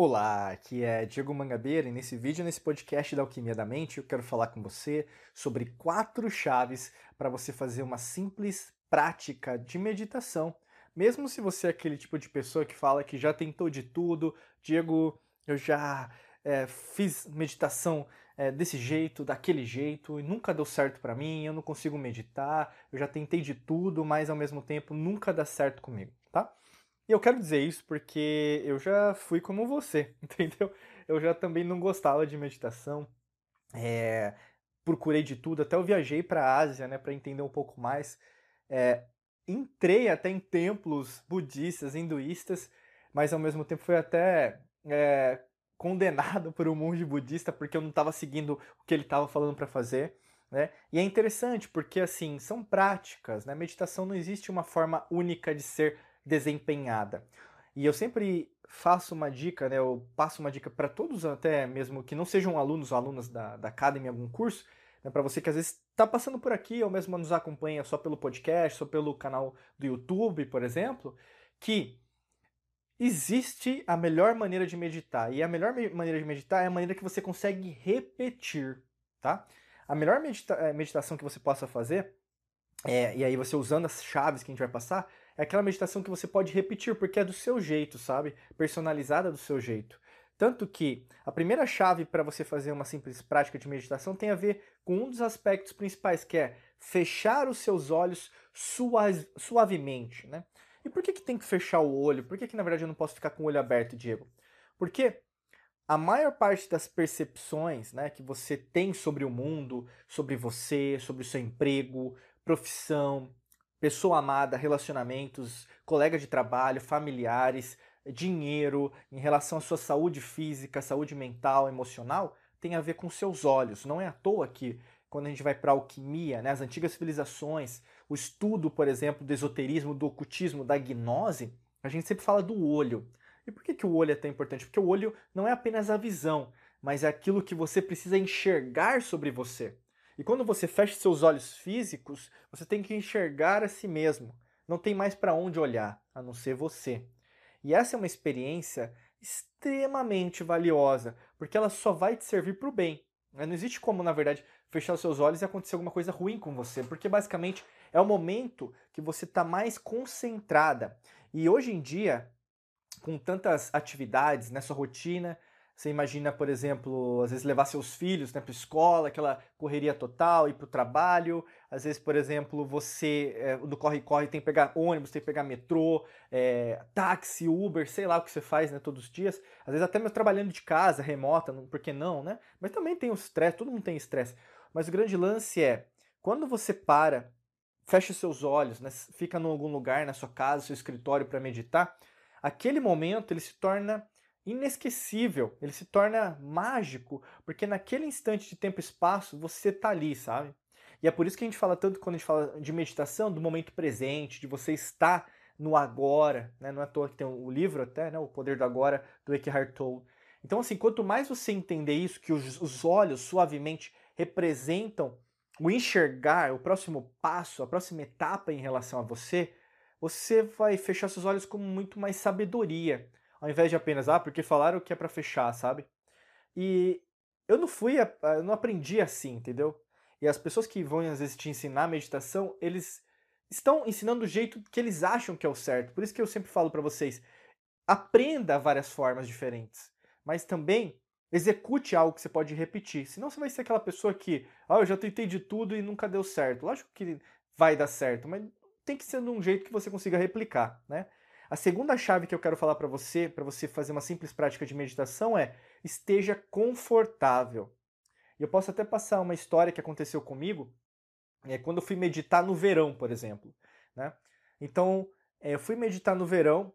Olá, aqui é Diego Mangabeira e nesse vídeo, nesse podcast da Alquimia da Mente, eu quero falar com você sobre quatro chaves para você fazer uma simples prática de meditação. Mesmo se você é aquele tipo de pessoa que fala que já tentou de tudo, Diego, eu já é, fiz meditação é, desse jeito, daquele jeito, e nunca deu certo para mim, eu não consigo meditar, eu já tentei de tudo, mas ao mesmo tempo nunca dá certo comigo? E eu quero dizer isso porque eu já fui como você, entendeu? Eu já também não gostava de meditação, é, procurei de tudo, até eu viajei para a Ásia, né, para entender um pouco mais. É, entrei até em templos budistas, hinduístas, mas ao mesmo tempo fui até é, condenado por um monge budista porque eu não estava seguindo o que ele estava falando para fazer. Né? E é interessante porque assim são práticas, né? Meditação não existe uma forma única de ser desempenhada. E eu sempre faço uma dica, né, eu passo uma dica para todos, até mesmo que não sejam alunos ou alunas da, da Academy em algum curso, né, para você que às vezes está passando por aqui ou mesmo nos acompanha só pelo podcast, só pelo canal do YouTube, por exemplo, que existe a melhor maneira de meditar. E a melhor maneira de meditar é a maneira que você consegue repetir, tá? A melhor medita eh, meditação que você possa fazer, é, e aí você usando as chaves que a gente vai passar, é aquela meditação que você pode repetir, porque é do seu jeito, sabe? Personalizada do seu jeito. Tanto que a primeira chave para você fazer uma simples prática de meditação tem a ver com um dos aspectos principais, que é fechar os seus olhos suavemente, né? E por que, que tem que fechar o olho? Por que, que na verdade eu não posso ficar com o olho aberto, Diego? Porque a maior parte das percepções né, que você tem sobre o mundo, sobre você, sobre o seu emprego, profissão, pessoa amada, relacionamentos, colega de trabalho, familiares, dinheiro, em relação à sua saúde física, saúde mental, emocional, tem a ver com seus olhos. Não é à toa que quando a gente vai para a alquimia, né, as antigas civilizações, o estudo, por exemplo, do esoterismo, do ocultismo, da gnose, a gente sempre fala do olho. E por que, que o olho é tão importante? Porque o olho não é apenas a visão, mas é aquilo que você precisa enxergar sobre você. E quando você fecha seus olhos físicos, você tem que enxergar a si mesmo. Não tem mais para onde olhar, a não ser você. E essa é uma experiência extremamente valiosa, porque ela só vai te servir para o bem. Né? Não existe como, na verdade, fechar os seus olhos e acontecer alguma coisa ruim com você, porque basicamente é o momento que você está mais concentrada. E hoje em dia, com tantas atividades nessa rotina, você imagina, por exemplo, às vezes levar seus filhos né, para a escola, aquela correria total, ir para o trabalho. Às vezes, por exemplo, você é, no corre-corre tem que pegar ônibus, tem que pegar metrô, é, táxi, Uber, sei lá o que você faz né, todos os dias. Às vezes até mesmo trabalhando de casa, remota, por que não, né? Mas também tem o estresse, todo mundo tem estresse. Mas o grande lance é, quando você para, fecha seus olhos, né, fica em algum lugar, na sua casa, seu escritório para meditar, aquele momento ele se torna inesquecível, ele se torna mágico, porque naquele instante de tempo e espaço você tá ali, sabe? E é por isso que a gente fala tanto quando a gente fala de meditação, do momento presente, de você estar no agora, né? Não é à toa que tem o livro até, né? O Poder do Agora, do Eckhart Tolle. Então, assim, quanto mais você entender isso, que os, os olhos suavemente representam o enxergar, o próximo passo, a próxima etapa em relação a você, você vai fechar seus olhos com muito mais sabedoria, ao invés de apenas, ah, porque falaram que é para fechar, sabe? E eu não fui, eu não aprendi assim, entendeu? E as pessoas que vão às vezes te ensinar meditação, eles estão ensinando do jeito que eles acham que é o certo. Por isso que eu sempre falo para vocês, aprenda várias formas diferentes, mas também execute algo que você pode repetir. Senão você vai ser aquela pessoa que, ah, eu já tentei de tudo e nunca deu certo. Lógico que vai dar certo, mas tem que ser de um jeito que você consiga replicar, né? A segunda chave que eu quero falar para você, para você fazer uma simples prática de meditação é esteja confortável. E eu posso até passar uma história que aconteceu comigo é, quando eu fui meditar no verão, por exemplo. Né? Então, é, eu fui meditar no verão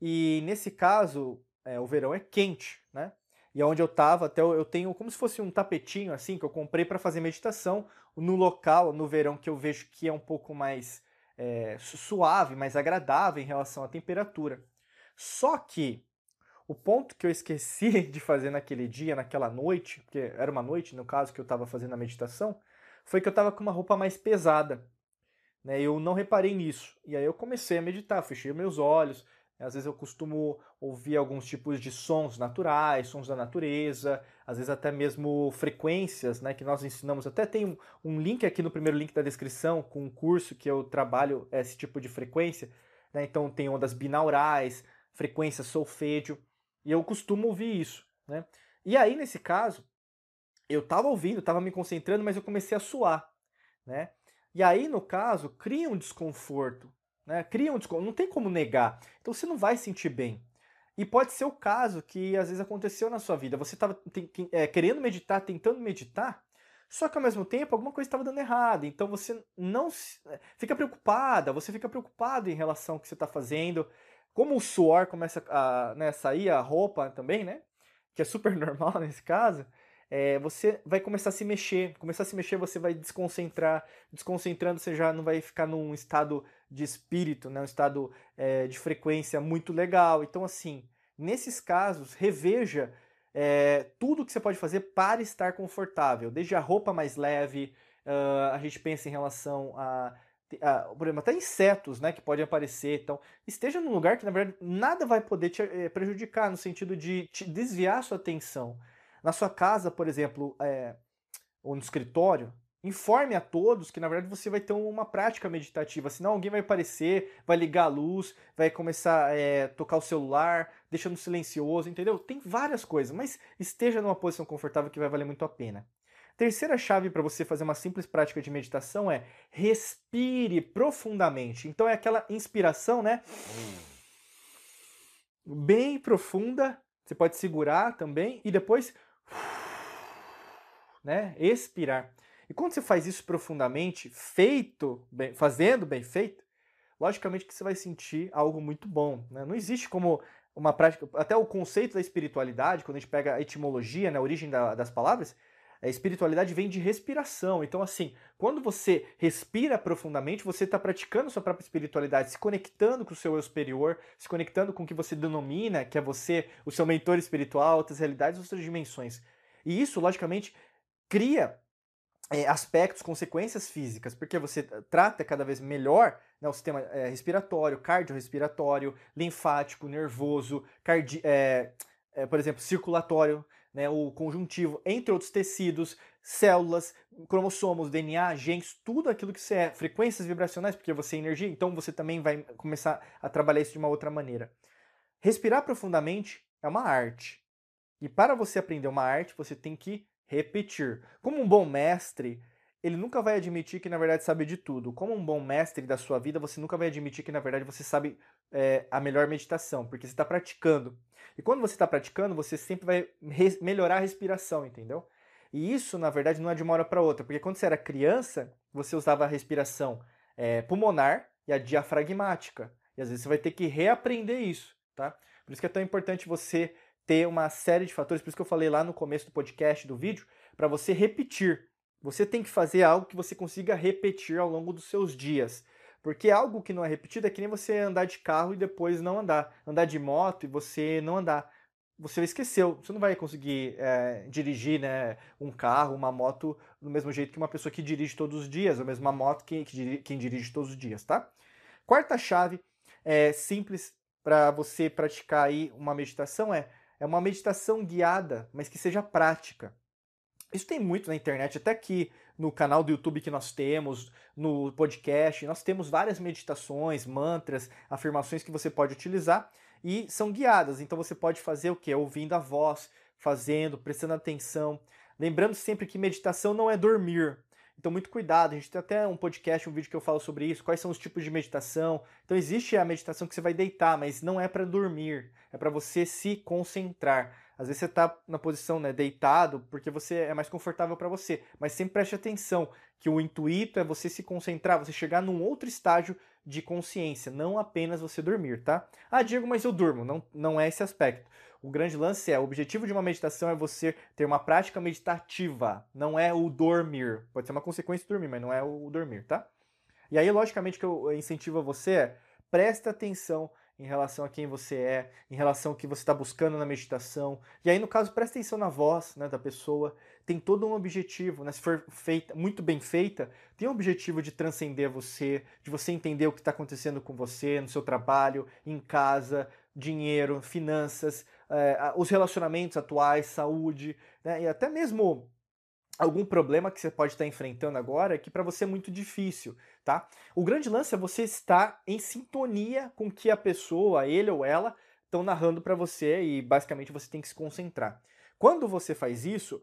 e nesse caso, é, o verão é quente, né? E onde eu estava, até eu tenho como se fosse um tapetinho assim que eu comprei para fazer meditação no local, no verão que eu vejo que é um pouco mais é, suave, mais agradável em relação à temperatura. Só que o ponto que eu esqueci de fazer naquele dia, naquela noite, porque era uma noite no caso que eu estava fazendo a meditação, foi que eu estava com uma roupa mais pesada. Né? Eu não reparei nisso. E aí eu comecei a meditar, fechei meus olhos, Às vezes eu costumo ouvir alguns tipos de sons naturais, sons da natureza, às vezes até mesmo frequências, né, que nós ensinamos. Até tem um, link aqui no primeiro link da descrição com um curso que eu trabalho esse tipo de frequência. Né? Então tem ondas binaurais, frequência solfédio, e eu costumo ouvir isso. Né? E aí, nesse caso, eu estava ouvindo, estava me concentrando, mas eu comecei a suar. Né? E aí, no caso, cria um desconforto né? Cria um desconto, não tem como negar. Então você não vai sentir bem. E pode ser o caso que às vezes aconteceu na sua vida. Você estava é, querendo meditar, tentando meditar, só que ao mesmo tempo alguma coisa estava dando errado. Então você não é, fica preocupada, você fica preocupado em relação ao que você está fazendo. Como o suor começa a né, sair, a roupa também, né? Que é super normal nesse caso é, você vai começar a se mexer. Começar a se mexer, você vai desconcentrar. Desconcentrando, você já não vai ficar num estado de espírito, né? um estado é, de frequência muito legal. Então, assim, nesses casos, reveja é, tudo que você pode fazer para estar confortável. Desde a roupa mais leve, uh, a gente pensa em relação a por exemplo, até insetos né, que podem aparecer. Então, esteja num lugar que, na verdade, nada vai poder te eh, prejudicar, no sentido de te desviar sua atenção. Na sua casa, por exemplo, é, ou no escritório, informe a todos que na verdade você vai ter uma prática meditativa, senão alguém vai aparecer, vai ligar a luz, vai começar a é, tocar o celular, deixando silencioso, entendeu? Tem várias coisas, mas esteja numa posição confortável que vai valer muito a pena. Terceira chave para você fazer uma simples prática de meditação é respire profundamente. Então é aquela inspiração, né? Bem profunda. Você pode segurar também e depois né? Expirar. E quando você faz isso profundamente, feito, bem, fazendo bem feito, logicamente que você vai sentir algo muito bom. Né? Não existe como uma prática, até o conceito da espiritualidade, quando a gente pega a etimologia, né, a origem da, das palavras, a espiritualidade vem de respiração. Então, assim, quando você respira profundamente, você está praticando sua própria espiritualidade, se conectando com o seu eu superior, se conectando com o que você denomina, que é você, o seu mentor espiritual, outras realidades, outras dimensões. E isso, logicamente, cria é, aspectos, consequências físicas, porque você trata cada vez melhor né, o sistema é, respiratório, cardiorrespiratório, linfático, nervoso, cardi é, por exemplo, circulatório, né, o conjuntivo, entre outros tecidos, células, cromossomos, DNA, genes, tudo aquilo que você é, frequências vibracionais, porque você é energia, então você também vai começar a trabalhar isso de uma outra maneira. Respirar profundamente é uma arte. E para você aprender uma arte, você tem que repetir. Como um bom mestre, ele nunca vai admitir que na verdade sabe de tudo. Como um bom mestre da sua vida, você nunca vai admitir que na verdade você sabe é, a melhor meditação, porque você está praticando. E quando você está praticando, você sempre vai melhorar a respiração, entendeu? E isso, na verdade, não é de uma hora para outra, porque quando você era criança, você usava a respiração é, pulmonar e a diafragmática. E às vezes você vai ter que reaprender isso, tá? Por isso que é tão importante você ter uma série de fatores, por isso que eu falei lá no começo do podcast, do vídeo, para você repetir. Você tem que fazer algo que você consiga repetir ao longo dos seus dias. Porque algo que não é repetido é que nem você andar de carro e depois não andar. Andar de moto e você não andar. Você esqueceu. Você não vai conseguir é, dirigir né, um carro, uma moto, do mesmo jeito que uma pessoa que dirige todos os dias, ou mesmo uma moto que, que quem dirige todos os dias, tá? Quarta chave, é, simples para você praticar aí uma meditação é é uma meditação guiada, mas que seja prática. Isso tem muito na internet, até aqui no canal do YouTube que nós temos, no podcast, nós temos várias meditações, mantras, afirmações que você pode utilizar e são guiadas. Então você pode fazer o que? Ouvindo a voz, fazendo, prestando atenção. Lembrando sempre que meditação não é dormir. Então, muito cuidado. A gente tem até um podcast, um vídeo que eu falo sobre isso. Quais são os tipos de meditação? Então, existe a meditação que você vai deitar, mas não é para dormir. É para você se concentrar. Às vezes você está na posição né, deitado porque você é mais confortável para você. Mas sempre preste atenção que o intuito é você se concentrar, você chegar num outro estágio de consciência, não apenas você dormir, tá? Ah, Diego, mas eu durmo. Não, não é esse aspecto. O grande lance é, o objetivo de uma meditação é você ter uma prática meditativa, não é o dormir. Pode ser uma consequência de dormir, mas não é o dormir, tá? E aí, logicamente, que eu incentivo a você é, preste atenção em relação a quem você é, em relação ao que você está buscando na meditação. E aí, no caso, presta atenção na voz né, da pessoa. Tem todo um objetivo, né? Se for feita, muito bem feita, tem um objetivo de transcender você, de você entender o que está acontecendo com você, no seu trabalho, em casa, dinheiro, finanças, eh, os relacionamentos atuais, saúde, né? e até mesmo algum problema que você pode estar enfrentando agora que para você é muito difícil, tá? O grande lance é você estar em sintonia com que a pessoa, ele ou ela, estão narrando para você e basicamente você tem que se concentrar. Quando você faz isso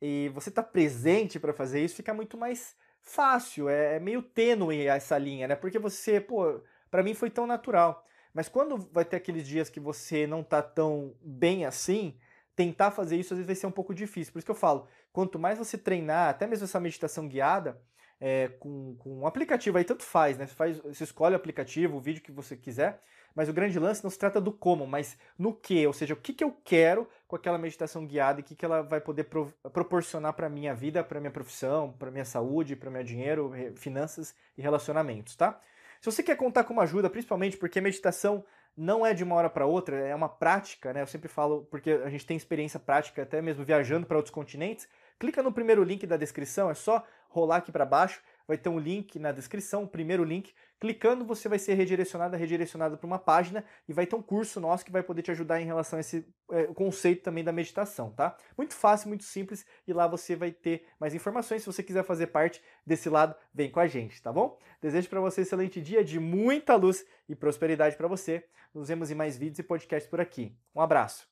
e você está presente para fazer isso, fica muito mais fácil, é, é meio tênue essa linha, né? Porque você, pô, para mim foi tão natural. Mas quando vai ter aqueles dias que você não tá tão bem assim, tentar fazer isso às vezes vai ser um pouco difícil. Por isso que eu falo, quanto mais você treinar, até mesmo essa meditação guiada, é, com, com um aplicativo aí tanto faz, né? Você, faz, você escolhe o aplicativo, o vídeo que você quiser, mas o grande lance não se trata do como, mas no que, ou seja, o que, que eu quero com aquela meditação guiada e o que, que ela vai poder pro, proporcionar para minha vida, para minha profissão, para minha saúde, para meu dinheiro, finanças e relacionamentos, tá? Se você quer contar com uma ajuda, principalmente porque a meditação não é de uma hora para outra, é uma prática, né? Eu sempre falo, porque a gente tem experiência prática até mesmo viajando para outros continentes. Clica no primeiro link da descrição, é só rolar aqui para baixo, vai ter um link na descrição, o primeiro link. Clicando, você vai ser redirecionado, redirecionado para uma página e vai ter um curso nosso que vai poder te ajudar em relação a esse é, conceito também da meditação, tá? Muito fácil, muito simples e lá você vai ter mais informações. Se você quiser fazer parte desse lado, vem com a gente, tá bom? Desejo para você um excelente dia de muita luz e prosperidade para você. Nos vemos em mais vídeos e podcasts por aqui. Um abraço.